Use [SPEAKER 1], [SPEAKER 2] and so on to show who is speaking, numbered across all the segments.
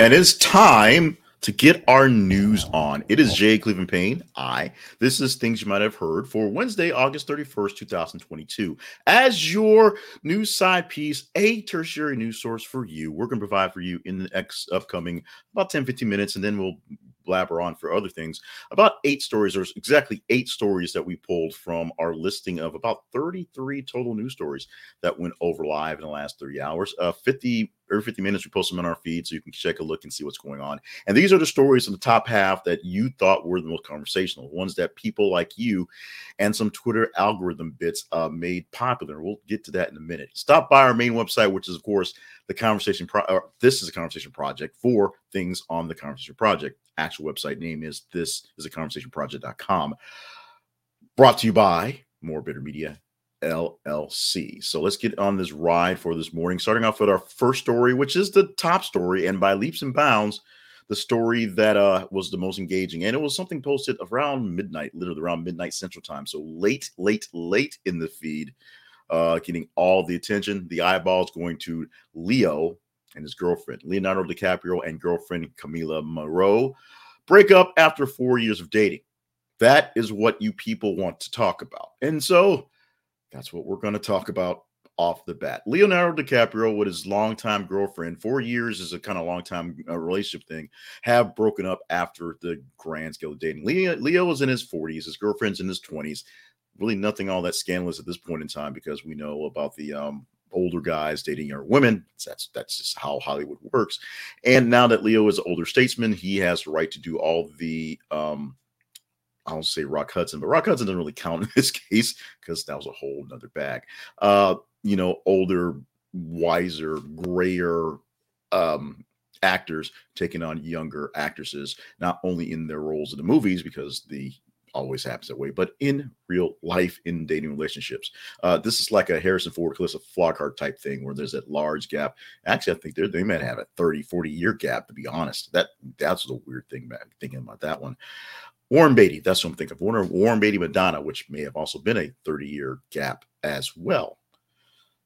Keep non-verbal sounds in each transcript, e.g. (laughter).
[SPEAKER 1] And it's time to get our news on. It is Jay Cleveland Payne. I. This is things you might have heard for Wednesday, August 31st, 2022. As your news side piece, a tertiary news source for you. We're going to provide for you in the next upcoming about 10, 15 minutes, and then we'll blabber on for other things. About eight stories, or exactly eight stories that we pulled from our listing of about 33 total news stories that went over live in the last 30 hours. Uh, 50 every 50 minutes we post them on our feed so you can check a look and see what's going on. And these are the stories in the top half that you thought were the most conversational ones that people like you and some twitter algorithm bits uh, made popular. We'll get to that in a minute. Stop by our main website which is of course the conversation pro- this is a conversation project for things on the conversation project. Actual website name is this is a conversation project.com brought to you by More Better Media LLC. So let's get on this ride for this morning, starting off with our first story, which is the top story, and by leaps and bounds, the story that uh, was the most engaging. And it was something posted around midnight, literally around midnight central time. So late, late, late in the feed, uh, getting all the attention. The eyeballs going to Leo and his girlfriend, Leonardo DiCaprio and girlfriend Camila Morrone, break up after four years of dating. That is what you people want to talk about. And so that's what we're going to talk about off the bat. Leonardo DiCaprio, with his longtime girlfriend, four years is a kind of long time uh, relationship thing, have broken up after the grand scale of dating. Leo, Leo was in his 40s, his girlfriend's in his 20s. Really, nothing all that scandalous at this point in time because we know about the um, older guys dating younger women. That's that's just how Hollywood works. And now that Leo is an older statesman, he has the right to do all the um, I don't say Rock Hudson, but Rock Hudson doesn't really count in (laughs) this case because that was a whole nother bag. Uh, you know, older, wiser, grayer um, actors taking on younger actresses, not only in their roles in the movies because the always happens that way, but in real life, in dating relationships. Uh, this is like a Harrison Ford, Calista Flockhart type thing where there's that large gap. Actually, I think they might have a 30, 40 year gap, to be honest. That That's the weird thing, thinking about that one. Warren Beatty, that's what I'm thinking of. Warren, Warren Beatty Madonna, which may have also been a 30 year gap as well.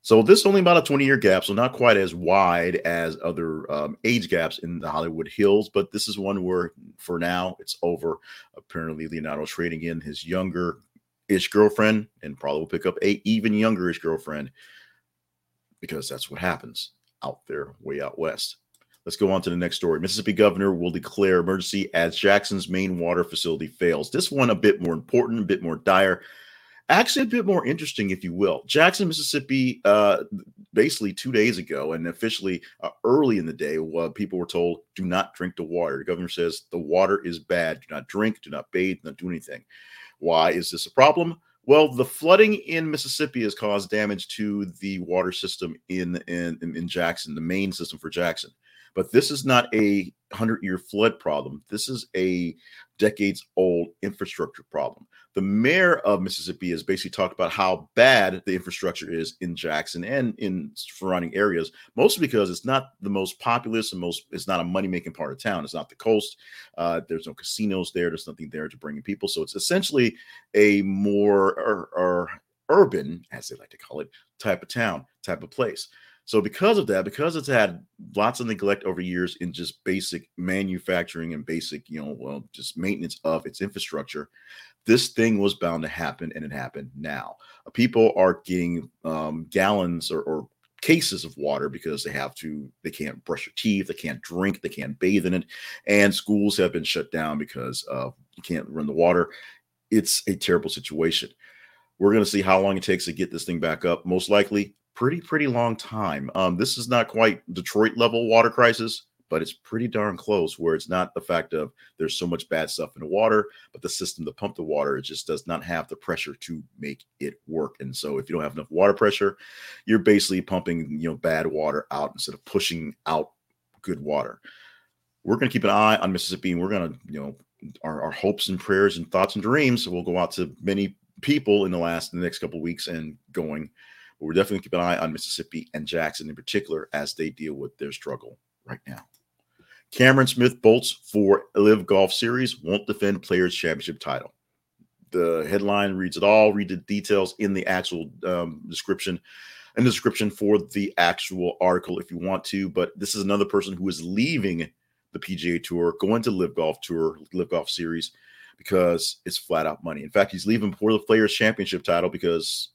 [SPEAKER 1] So this is only about a 20 year gap, so not quite as wide as other um, age gaps in the Hollywood Hills, but this is one where for now it's over. Apparently, Leonardo trading in his younger ish girlfriend and probably will pick up a even younger ish girlfriend because that's what happens out there way out west. Let's go on to the next story. Mississippi governor will declare emergency as Jackson's main water facility fails. This one a bit more important, a bit more dire, actually a bit more interesting, if you will. Jackson, Mississippi, uh, basically two days ago, and officially uh, early in the day, uh, people were told, "Do not drink the water." The governor says the water is bad. Do not drink. Do not bathe. Do not do anything. Why is this a problem? Well, the flooding in Mississippi has caused damage to the water system in in, in Jackson, the main system for Jackson. But this is not a 100 year flood problem. This is a decades old infrastructure problem. The mayor of Mississippi has basically talked about how bad the infrastructure is in Jackson and in surrounding areas, mostly because it's not the most populous and most, it's not a money making part of town. It's not the coast. Uh, there's no casinos there. There's nothing there to bring in people. So it's essentially a more or, or urban, as they like to call it, type of town, type of place. So because of that, because it's had lots of neglect over years in just basic manufacturing and basic, you know, well, just maintenance of its infrastructure, this thing was bound to happen, and it happened now. People are getting um, gallons or, or cases of water because they have to they can't brush their teeth they can't drink they can't bathe in it and schools have been shut down because uh, you can't run the water. It's a terrible situation. We're going to see how long it takes to get this thing back up. Most likely pretty pretty long time. Um, this is not quite Detroit level water crisis, but it's pretty darn close. Where it's not the fact of there's so much bad stuff in the water, but the system to pump the water it just does not have the pressure to make it work. And so if you don't have enough water pressure, you're basically pumping you know bad water out instead of pushing out good water. We're going to keep an eye on Mississippi, and we're going to you know our, our hopes and prayers and thoughts and dreams will go out to many people in the last the next couple weeks and going we're definitely keep an eye on Mississippi and Jackson in particular as they deal with their struggle right now. Cameron Smith bolts for LIV Golf Series, won't defend Players Championship title. The headline reads it all. Read the details in the actual um, description and the description for the actual article if you want to. But this is another person who is leaving the PGA Tour, going to LIV Golf Tour, LIV Golf Series, because it's flat out money. In fact, he's leaving for the Players Championship title because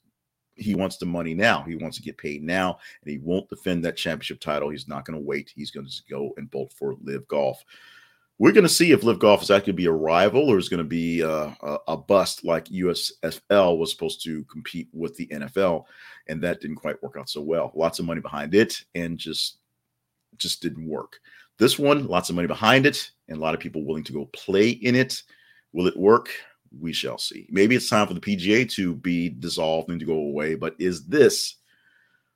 [SPEAKER 1] he wants the money now. He wants to get paid now, and he won't defend that championship title. He's not going to wait. He's going to go and bolt for LIV Golf. We're going to see if LIV Golf is actually be a rival or is going to be uh, a, a bust like USFL was supposed to compete with the NFL, and that didn't quite work out so well. Lots of money behind it, and just just didn't work. This one, lots of money behind it, and a lot of people willing to go play in it. Will it work? We shall see. Maybe it's time for the PGA to be dissolved and to go away, but is this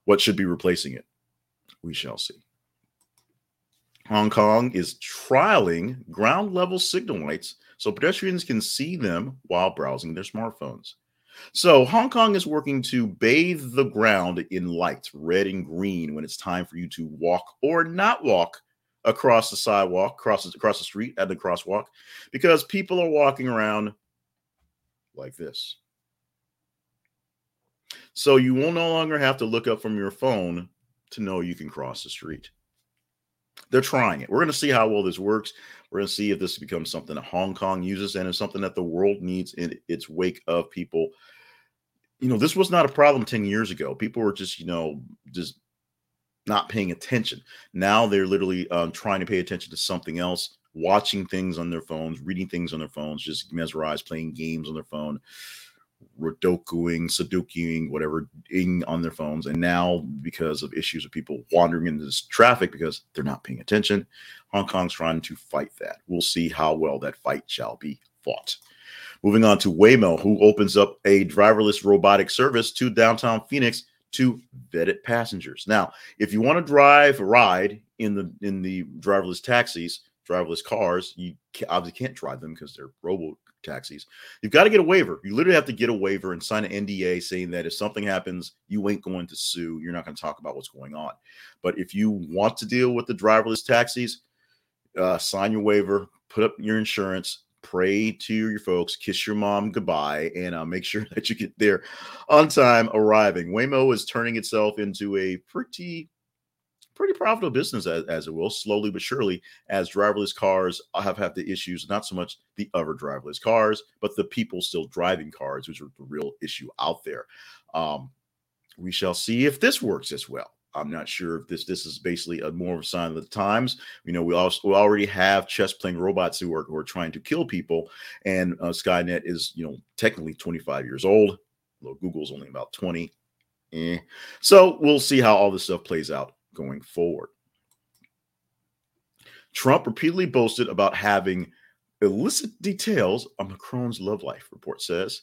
[SPEAKER 1] what should be replacing it? We shall see. Hong Kong is trialing ground level signal lights so pedestrians can see them while browsing their smartphones. So, Hong Kong is working to bathe the ground in lights, red and green, when it's time for you to walk or not walk across the sidewalk, across, across the street at the crosswalk, because people are walking around like this. So, you will no longer have to look up from your phone to know you can cross the street they're trying it. We're going to see how well this works. We're going to see if this becomes something that Hong Kong uses and is something that the world needs in its wake of people. You know, this was not a problem 10 years ago. People were just, you know, just not paying attention. Now they're literally um, trying to pay attention to something else, watching things on their phones, reading things on their phones, just mesmerized, playing games on their phone. Rodokuing, Sudokuing, whatever, ing on their phones. And now, because of issues of people wandering into this traffic because they're not paying attention, Hong Kong's trying to fight that. We'll see how well that fight shall be fought. Moving on to Waymo, who opens up a driverless robotaxi service to downtown Phoenix to vetted passengers. Now, if you want to drive a ride in the in the driverless taxis, driverless cars, you obviously can't drive them because they're robo taxis. You've got to get a waiver. You literally have to get a waiver and sign an NDA saying that if something happens, you ain't going to sue. You're not going to talk about what's going on. But if you want to deal with the driverless taxis, uh, sign your waiver, put up your insurance, pray to your folks, kiss your mom goodbye, and uh, make (laughs) sure that you get there on time arriving. Waymo is turning itself into a pretty pretty profitable business as, as it will, slowly but surely, as driverless cars have had the issues, not so much the other driverless cars, but the people still driving cars, which are the real issue out there. Um, we shall see if this works as well. I'm not sure if this this is basically a more of a sign of the times. You know, we also we already have chess playing robots who are, who are trying to kill people, and uh, Skynet is you know technically 25 years old. Although Google's only about 20. Eh. So we'll see how all this stuff plays out going forward. Trump repeatedly boasted about having illicit details on Macron's love life, report says.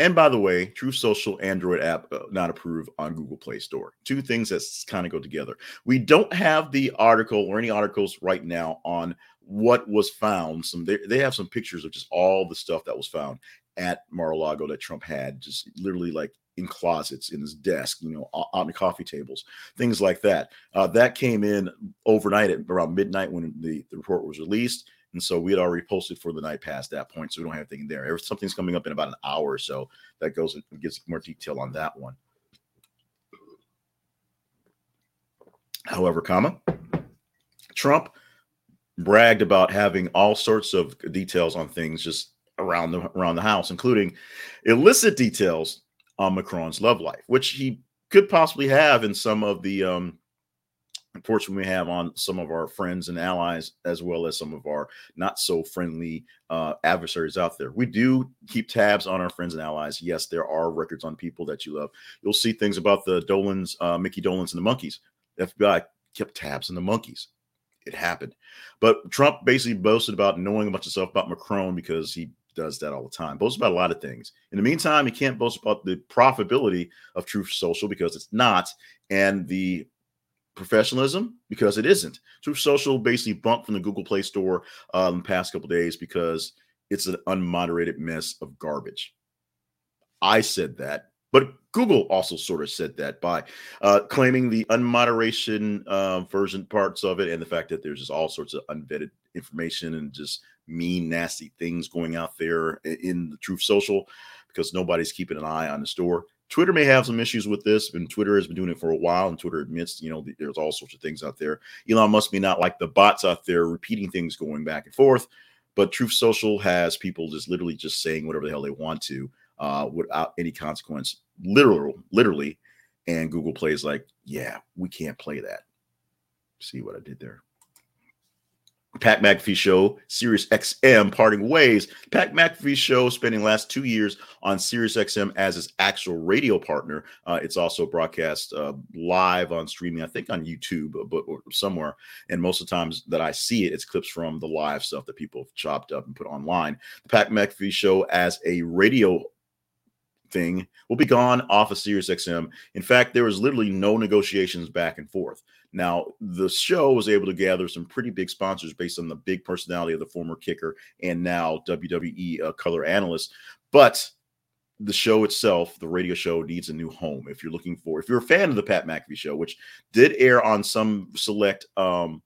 [SPEAKER 1] And by the way, Truth Social Android app uh, not approved on Google Play Store. Two things that kind of go together. We don't have the article or any articles right now on what was found. Some they, they have some pictures of just all the stuff that was found at Mar-a-Lago that Trump had, just literally like in closets, in his desk, you know, on the coffee tables, things like that. Uh, that came in overnight at around midnight when the, the report was released. And so we had already posted for the night past that point. So we don't have anything there. Something's coming up in about an hour or so that goes and gives more detail on that one. However, comma, Trump bragged about having all sorts of details on things just around the around the house, including illicit details on Macron's love life, which he could possibly have in some of the um, reports we have on some of our friends and allies, as well as some of our not so friendly uh, adversaries out there. We do keep tabs on our friends and allies. Yes, there are records on people that you love. You'll see things about the Dolans, uh, Micky Dolenz, and the Monkees. The FBI kept tabs on the Monkees. It happened. But Trump basically boasted about knowing a bunch of stuff about Macron because he does that all the time. Boasts about a lot of things. In the meantime, he can't boast about the profitability of Truth Social because it's not, and the professionalism because it isn't. Truth Social basically bumped from the Google Play Store um, the past couple days because it's an unmoderated mess of garbage. I said that, but Google also sort of said that by uh, claiming the unmoderation uh, version parts of it and the fact that there's just all sorts of unvetted information and just mean, nasty things going out there in the Truth Social. because nobody's keeping an eye on the store. Twitter may have some issues with this, and Twitter has been doing it for a while. And Twitter admits, you know, there's all sorts of things out there. Elon Musk be not like the bots out there repeating things going back and forth. But Truth Social has people just literally just saying whatever the hell they want to uh, without any consequence, literal, literally. And Google plays like, yeah, we can't play that. See what I did there. Pat McAfee Show, Sirius XM parting ways. Pat McAfee Show spending last two years on Sirius XM as his actual radio partner. Uh, it's also broadcast uh, live on streaming, I think on YouTube, uh, but or somewhere. And most of the times that I see it, it's clips from the live stuff that people have chopped up and put online. The Pat McAfee Show as a radio thing will be gone off of Sirius XM. In fact, there was literally no negotiations back and forth. Now, the show was able to gather some pretty big sponsors based on the big personality of the former kicker and now WWE uh, color analyst. But the show itself, the radio show, needs a new home. If you're looking for, if you're a fan of the Pat McAfee show, which did air on some select um,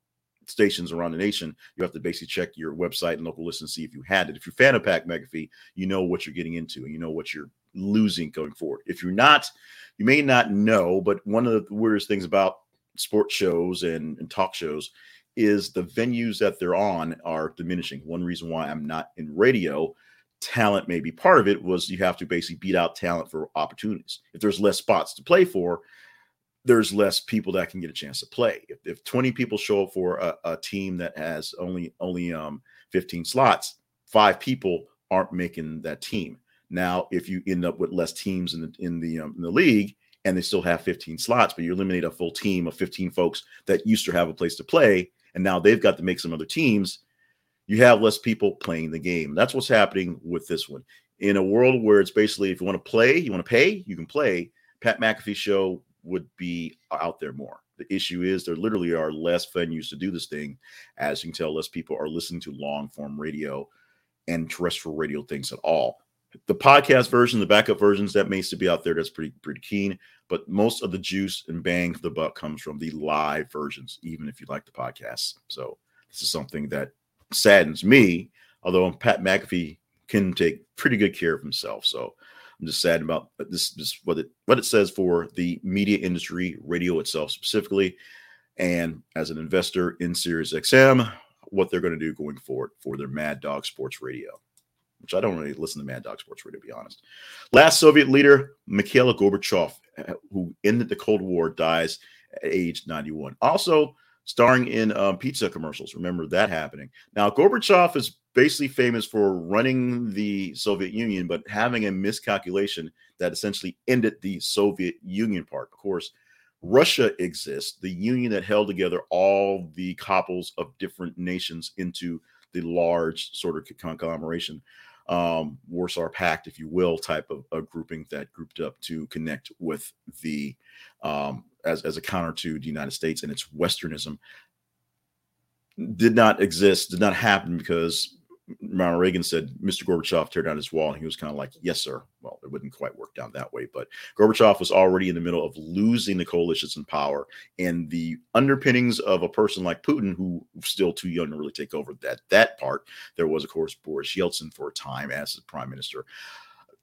[SPEAKER 1] stations around the nation, you have to basically check your website and local list and see if you had it. If you're a fan of Pat McAfee, you know what you're getting into and you know what you're losing going forward. If you're not, you may not know, but one of the weirdest things about sports shows and, and talk shows is the venues that they're on are diminishing. One reason why I'm not in radio, talent may be part of it, was you have to basically beat out talent for opportunities. If there's less spots to play for, there's less people that can get a chance to play. If, if 20 people show up for a, a team that has only only um, 15 slots, five people aren't making that team. Now, if you end up with less teams in the in the um, in the league, and they still have 15 slots, but you eliminate a full team of 15 folks that used to have a place to play, and now they've got to make some other teams. You have less people playing the game. That's what's happening with this one. In a world where it's basically if you want to play, you want to pay, you can play. Pat McAfee show would be out there more. The issue is there literally are less venues to do this thing. As you can tell, less people are listening to long form radio and terrestrial radio things at all the podcast version, the backup versions that may still be out there. That's pretty pretty keen. But most of the juice and bang for the buck comes from the live versions, even if you like the podcast. So this is something that saddens me. Although Pat McAfee can take pretty good care of himself, so I'm just sad about this. This what it what it says for the media industry, radio itself specifically, and as an investor in Sirius XM, what they're going to do going forward for their Mad Dog Sports Radio which I don't really listen to Mad Dog Sports Radio, to be honest. Last Soviet leader, Mikhail Gorbachev, who ended the Cold War, dies at age 91. Also, starring in um, pizza commercials. Remember that happening. Now, Gorbachev is basically famous for running the Soviet Union, but having a miscalculation that essentially ended the Soviet Union part. Of course, Russia exists, the union that held together all the couples of different nations into the large sort of conglomeration um, Warsaw Pact, if you will, type of a grouping that grouped up to connect with the um, as as a counter to the United States and its Westernism did not exist, did not happen because Ronald Reagan said, Mr. Gorbachev, tear down his wall. And he was kind of like, yes, sir. Well, it wouldn't quite work down that way. But Gorbachev was already in the middle of losing the coalitions in power. And the underpinnings of a person like Putin, who still too young to really take over that, that part, there was, of course, Boris Yeltsin for a time as the prime minister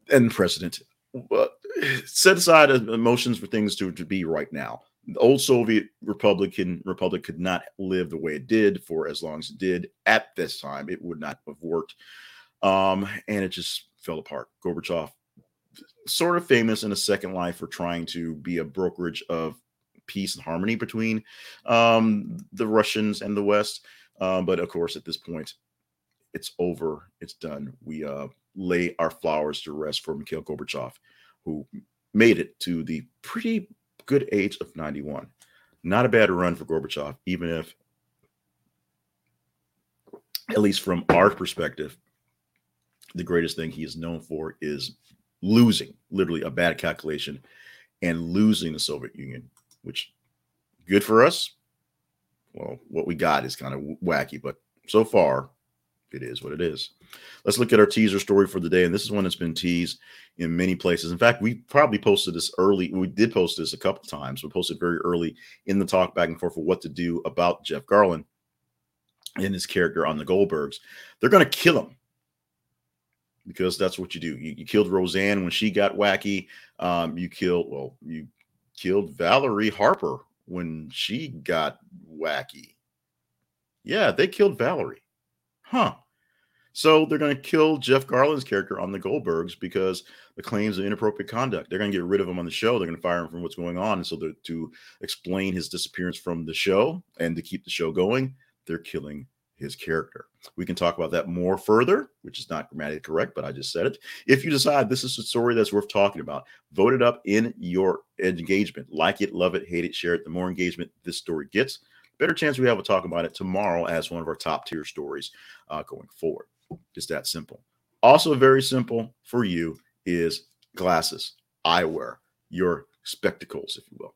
[SPEAKER 1] and president. But uh, set aside emotions for things to, to be right now the old Soviet Republican Republic could not live the way it did for as long as it did at this time. It would not have worked, um, and it just fell apart. Gorbachev, sort of famous in a second life for trying to be a brokerage of peace and harmony between um, the Russians and the West, um, but of course, at this point, it's over. It's done. We uh, lay our flowers to rest for Mikhail Gorbachev, who made it to the pretty good age of 91. Not a bad run for Gorbachev, even if, at least from our perspective, the greatest thing he is known for is losing, literally a bad calculation, and losing the Soviet Union, which good for us. Well, what we got is kind of wacky, but so far it is what it is. Let's look at our teaser story for the day. And this is one that's been teased in many places. In fact, we probably posted this early. We did post this a couple times. We posted very early in the talk back and forth for what to do about Jeff Garlin and his character on the Goldbergs. They're going to kill him. because that's what you do. You, you killed Roseanne when she got wacky. Um, you killed well, you killed Valerie Harper when she got wacky. Yeah, they killed Valerie. Huh. So they're going to kill Jeff Garlin's character on the Goldbergs because the claims of inappropriate conduct. They're going to get rid of him on the show. They're going to fire him from what's going on. And so to explain his disappearance from the show and to keep the show going, they're killing his character. We can talk about that more further, which is not grammatically correct, but I just said it. If you decide this is a story that's worth talking about, vote it up in your engagement. Like it, love it, hate it, share it. The more engagement this story gets, better chance we have of talking about it tomorrow as one of our top tier stories uh, going forward. Just that simple. Also, very simple for you is glasses, eyewear, your spectacles, if you will.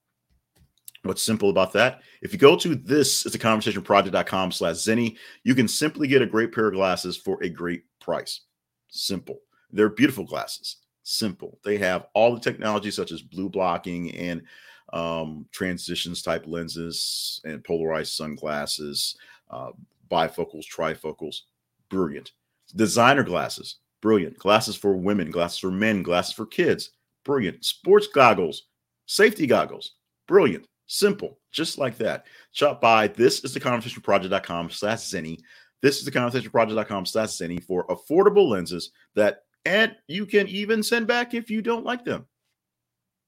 [SPEAKER 1] What's simple about that? If you go to this is a conversation project.com slash Zenni, you can simply get a great pair of glasses for a great price. Simple. They're beautiful glasses. Simple. They have all the technology such as blue blocking and um, transitions type lenses and polarized sunglasses, uh, bifocals, trifocals. Brilliant. Designer glasses. Brilliant. Glasses for women, glasses for men, glasses for kids. Brilliant. Sports goggles, safety goggles. Brilliant Simple, just like that. Shop by this is the conversation project.com slash Zenni. This is the conversation project.com slash Zenni for affordable lenses that and you can even send back if you don't like them.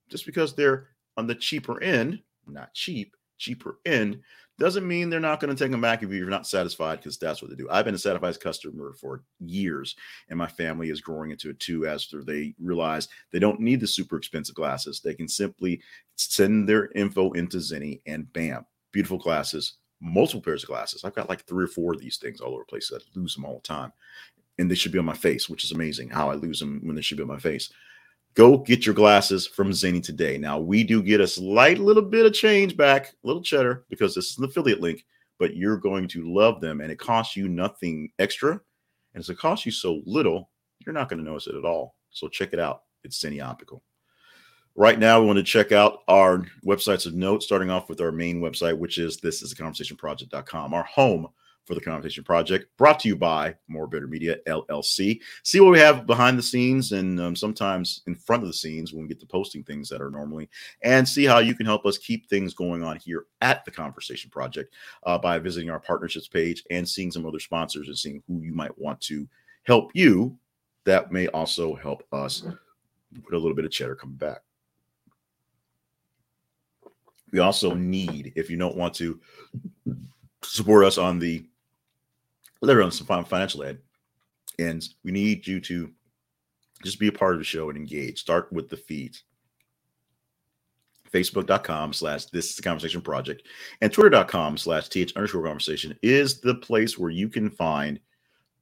[SPEAKER 1] Just because they're on the cheaper end, not cheap, cheaper end, doesn't mean they're not going to take them back if you're not satisfied because that's what they do. I've been a satisfied customer for years, and my family is growing into it too as they realize they don't need the super expensive glasses. They can simply send their info into Zenni and bam, beautiful glasses, multiple pairs of glasses. I've got like three or four of these things all over the place. I lose them all the time. And they should be on my face, which is amazing how I lose them when they should be on my face. Go get your glasses from Zenni today. Now, we do get a slight little bit of change back, a little cheddar, because this is an affiliate link, but you're going to love them and it costs you nothing extra. And it's it costs you so little, you're not going to notice it at all. So check it out. It's Zenni Optical. Right now, we want to check out our websites of note, starting off with our main website, which is this is a conversationproject.com, our home for the Conversation Project, brought to you by More Better Media LLC. See what we have behind the scenes and um, sometimes in front of the scenes when we get to posting things that are normally, and see how you can help us keep things going on here at the Conversation Project uh, by visiting our partnerships page and seeing some other sponsors and seeing who you might want to help you. That may also help us put a little bit of cheddar coming back. We also need, if you don't want to support us on the literally on some financial aid. And we need you to just be a part of the show and engage. Start with the feeds. Facebook.com slash this is the conversation project and twitter.com slash th underscore conversation is the place where you can find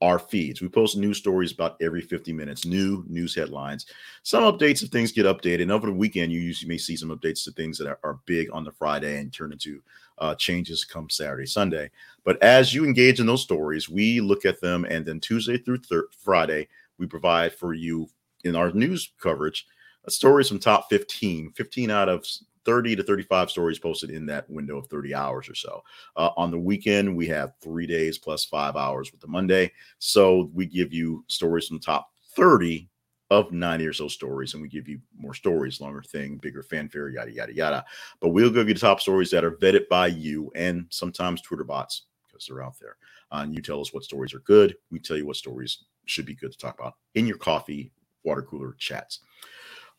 [SPEAKER 1] our feeds. We post news stories about every 50 minutes, new news headlines, some updates if things get updated. And over the weekend, you usually may see some updates to things that are, are big on the Friday and turn into uh, changes come Saturday, Sunday. But as you engage in those stories, we look at them, and then Tuesday through thir- Friday, we provide for you in our news coverage uh, stories from top 15, 15 out of 30 to 35 stories posted in that window of 30 hours or so. Uh, on the weekend, we have three days plus five hours with the Monday. So we give you stories from the top 30 of 90 or so stories, and we give you more stories, longer thing, bigger fanfare, yada, yada, yada. But we'll give you the top stories that are vetted by you and sometimes Twitter bots because they're out there. Uh, and you tell us what stories are good. We tell you what stories should be good to talk about in your coffee water cooler chats.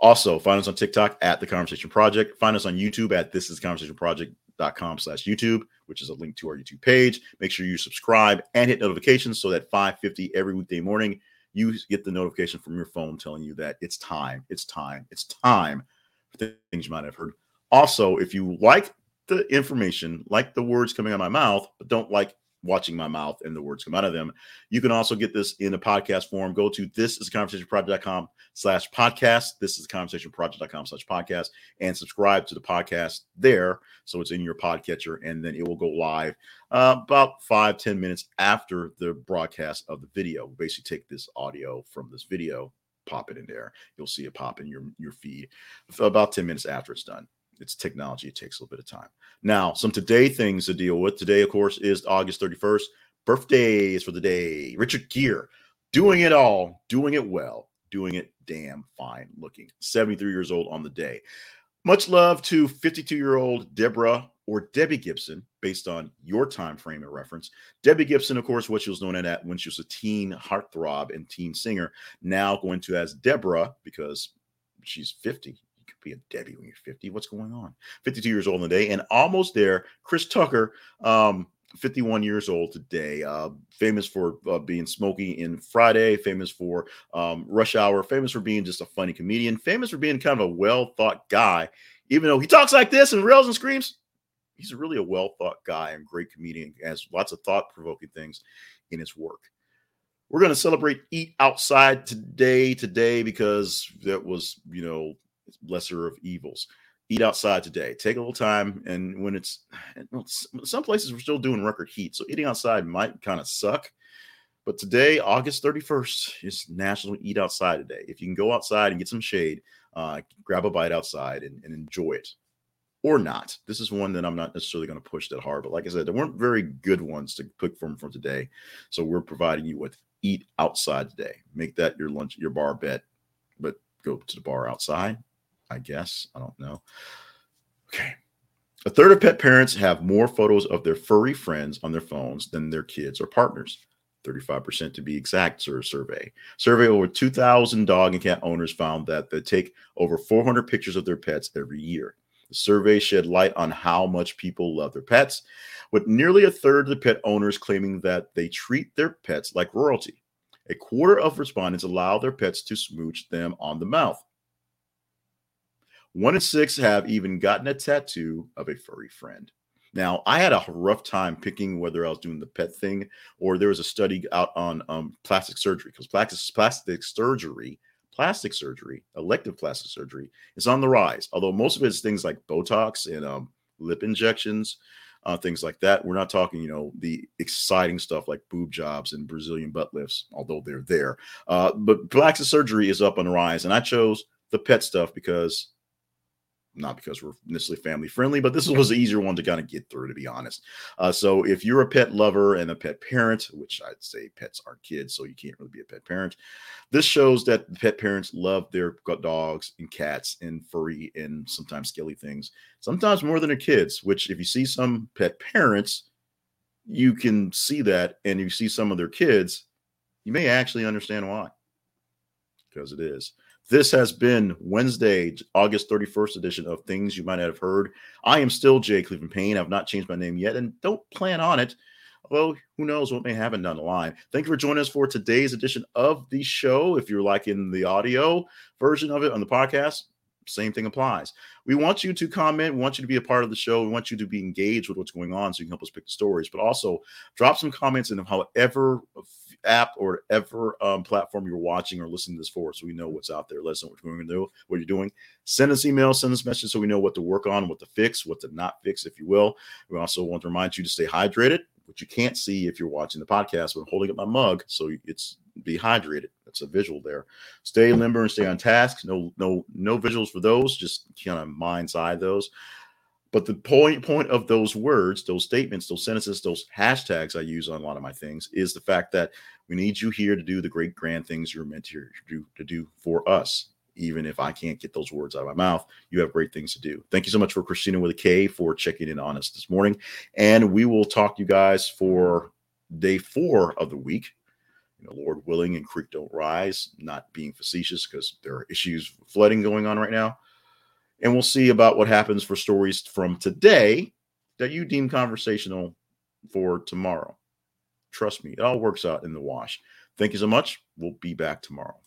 [SPEAKER 1] Also, find us on TikTok at The Conversation Project. Find us on YouTube at This Is Conversation Project.com slash YouTube, which is a link to our YouTube page. Make sure you subscribe and hit notifications so that 5.50 every weekday morning, you get the notification from your phone telling you that it's time, it's time, it's time for things you might have heard. Also, if you like the information, like the words coming out of my mouth, but don't like watching my mouth and the words come out of them. You can also get this in a podcast form. Go to this is conversationproject.com slash podcast. This is conversationproject.com slash podcast and subscribe to the podcast there. So it's in your podcatcher and then it will go live uh, about five ten minutes after the broadcast of the video. we basically take this audio from this video, pop it in there. You'll see it pop in your, your feed about 10 minutes after it's done it's technology. It takes a little bit of time. Now, some today things to deal with. Today, of course, is August 31st. Birthdays for the day. Richard Gere, doing it all, doing it well, doing it damn fine looking. 73 years old on the day. Much love to 52 year old Deborah or Debbie Gibson, based on your time frame of reference. Debbie Gibson, of course, what she was known at when she was a teen heartthrob and teen singer, now going to as Deborah because she's 50. You could be a Debbie when you're 50. What's going on? 52 years old in the day, and almost there. Chris Tucker, um, 51 years old today. Uh, famous for uh, being Smokey in Friday, famous for um, Rush Hour, famous for being just a funny comedian, famous for being kind of a well thought guy. Even though he talks like this and rails and screams, he's really a well thought guy and great comedian. Has lots of thought provoking things in his work. We're going to celebrate Eat Outside today, today because that was, you know, lesser of evils eat outside today. Take a little time, and when it's some places we're still doing record heat, so eating outside might kind of suck. But today, August 31st, is National Eat Outside Day. If you can go outside and get some shade, uh, grab a bite outside and, and enjoy it, or not. This is one that I'm not necessarily going to push that hard, but like I said, there weren't very good ones to pick from from today, so we're providing you with eat outside today. Make that your lunch, your bar bet, but go to the bar outside I guess. I don't know. Okay. A third of pet parents have more photos of their furry friends on their phones than their kids or partners. 35% to be exact, sir, survey. Survey over 2,000 dog and cat owners found that they take over 400 pictures of their pets every year. The survey shed light on how much people love their pets, with nearly a third of the pet owners claiming that they treat their pets like royalty. A quarter of respondents allow their pets to smooch them on the mouth. One in six have even gotten a tattoo of a furry friend. Now, I had a rough time picking whether I was doing the pet thing or there was a study out on um, plastic surgery because plastic, plastic surgery, plastic surgery, elective plastic surgery is on the rise. Although most of it is things like Botox and um, lip injections, uh, things like that. We're not talking, you know, the exciting stuff like boob jobs and Brazilian butt lifts, although they're there. Uh, but plastic surgery is up on the rise, and I chose the pet stuff because not because we're necessarily family friendly, but this was an easier one to kind of get through, to be honest. Uh, so if you're a pet lover and a pet parent, which I'd say pets aren't kids, so you can't really be a pet parent, this shows that pet parents love their dogs and cats and furry and sometimes scaly things, sometimes more than their kids. Which, if you see some pet parents, you can see that, and you see some of their kids, you may actually understand why, because it is. This has been Wednesday, August 31st edition of Things You Might Not Have Heard. I am still Jay Cleveland Payne. I've not changed my name yet and don't plan on it. Although, who knows what may happen down the line. Thank you for joining us for today's edition of the show. If you're liking the audio version of it on the podcast, same thing applies. We want you to comment. We want you to be a part of the show. We want you to be engaged with what's going on so you can help us pick the stories, but also drop some comments in however app or whatever um, platform you're watching or listening to this for so we know what's out there. Let us know what you're going to do, what you're doing. Send us email, send us messages so we know what to work on, what to fix, what to not fix, if you will. We also want to remind you to stay hydrated, which you can't see if you're watching the podcast, but I'm holding up my mug so it's be hydrated. That's a visual there. Stay limber and stay on task. No, no, no visuals for those. Just kind of mind's eye those. But the point point of those words, those statements, those sentences, those hashtags I use on a lot of my things is the fact that we need you here to do the great grand things you're meant to do to do for us. Even if I can't get those words out of my mouth, you have great things to do. Thank you so much for Christina with a K for checking in on us this morning. And we will talk to you guys for day four of the week you know, Lord willing and creek don't rise, not being facetious because there are issues flooding going on right now. And we'll see about what happens for stories from today that you deem conversational for tomorrow. Trust me, it all works out in the wash. Thank you so much. We'll be back tomorrow.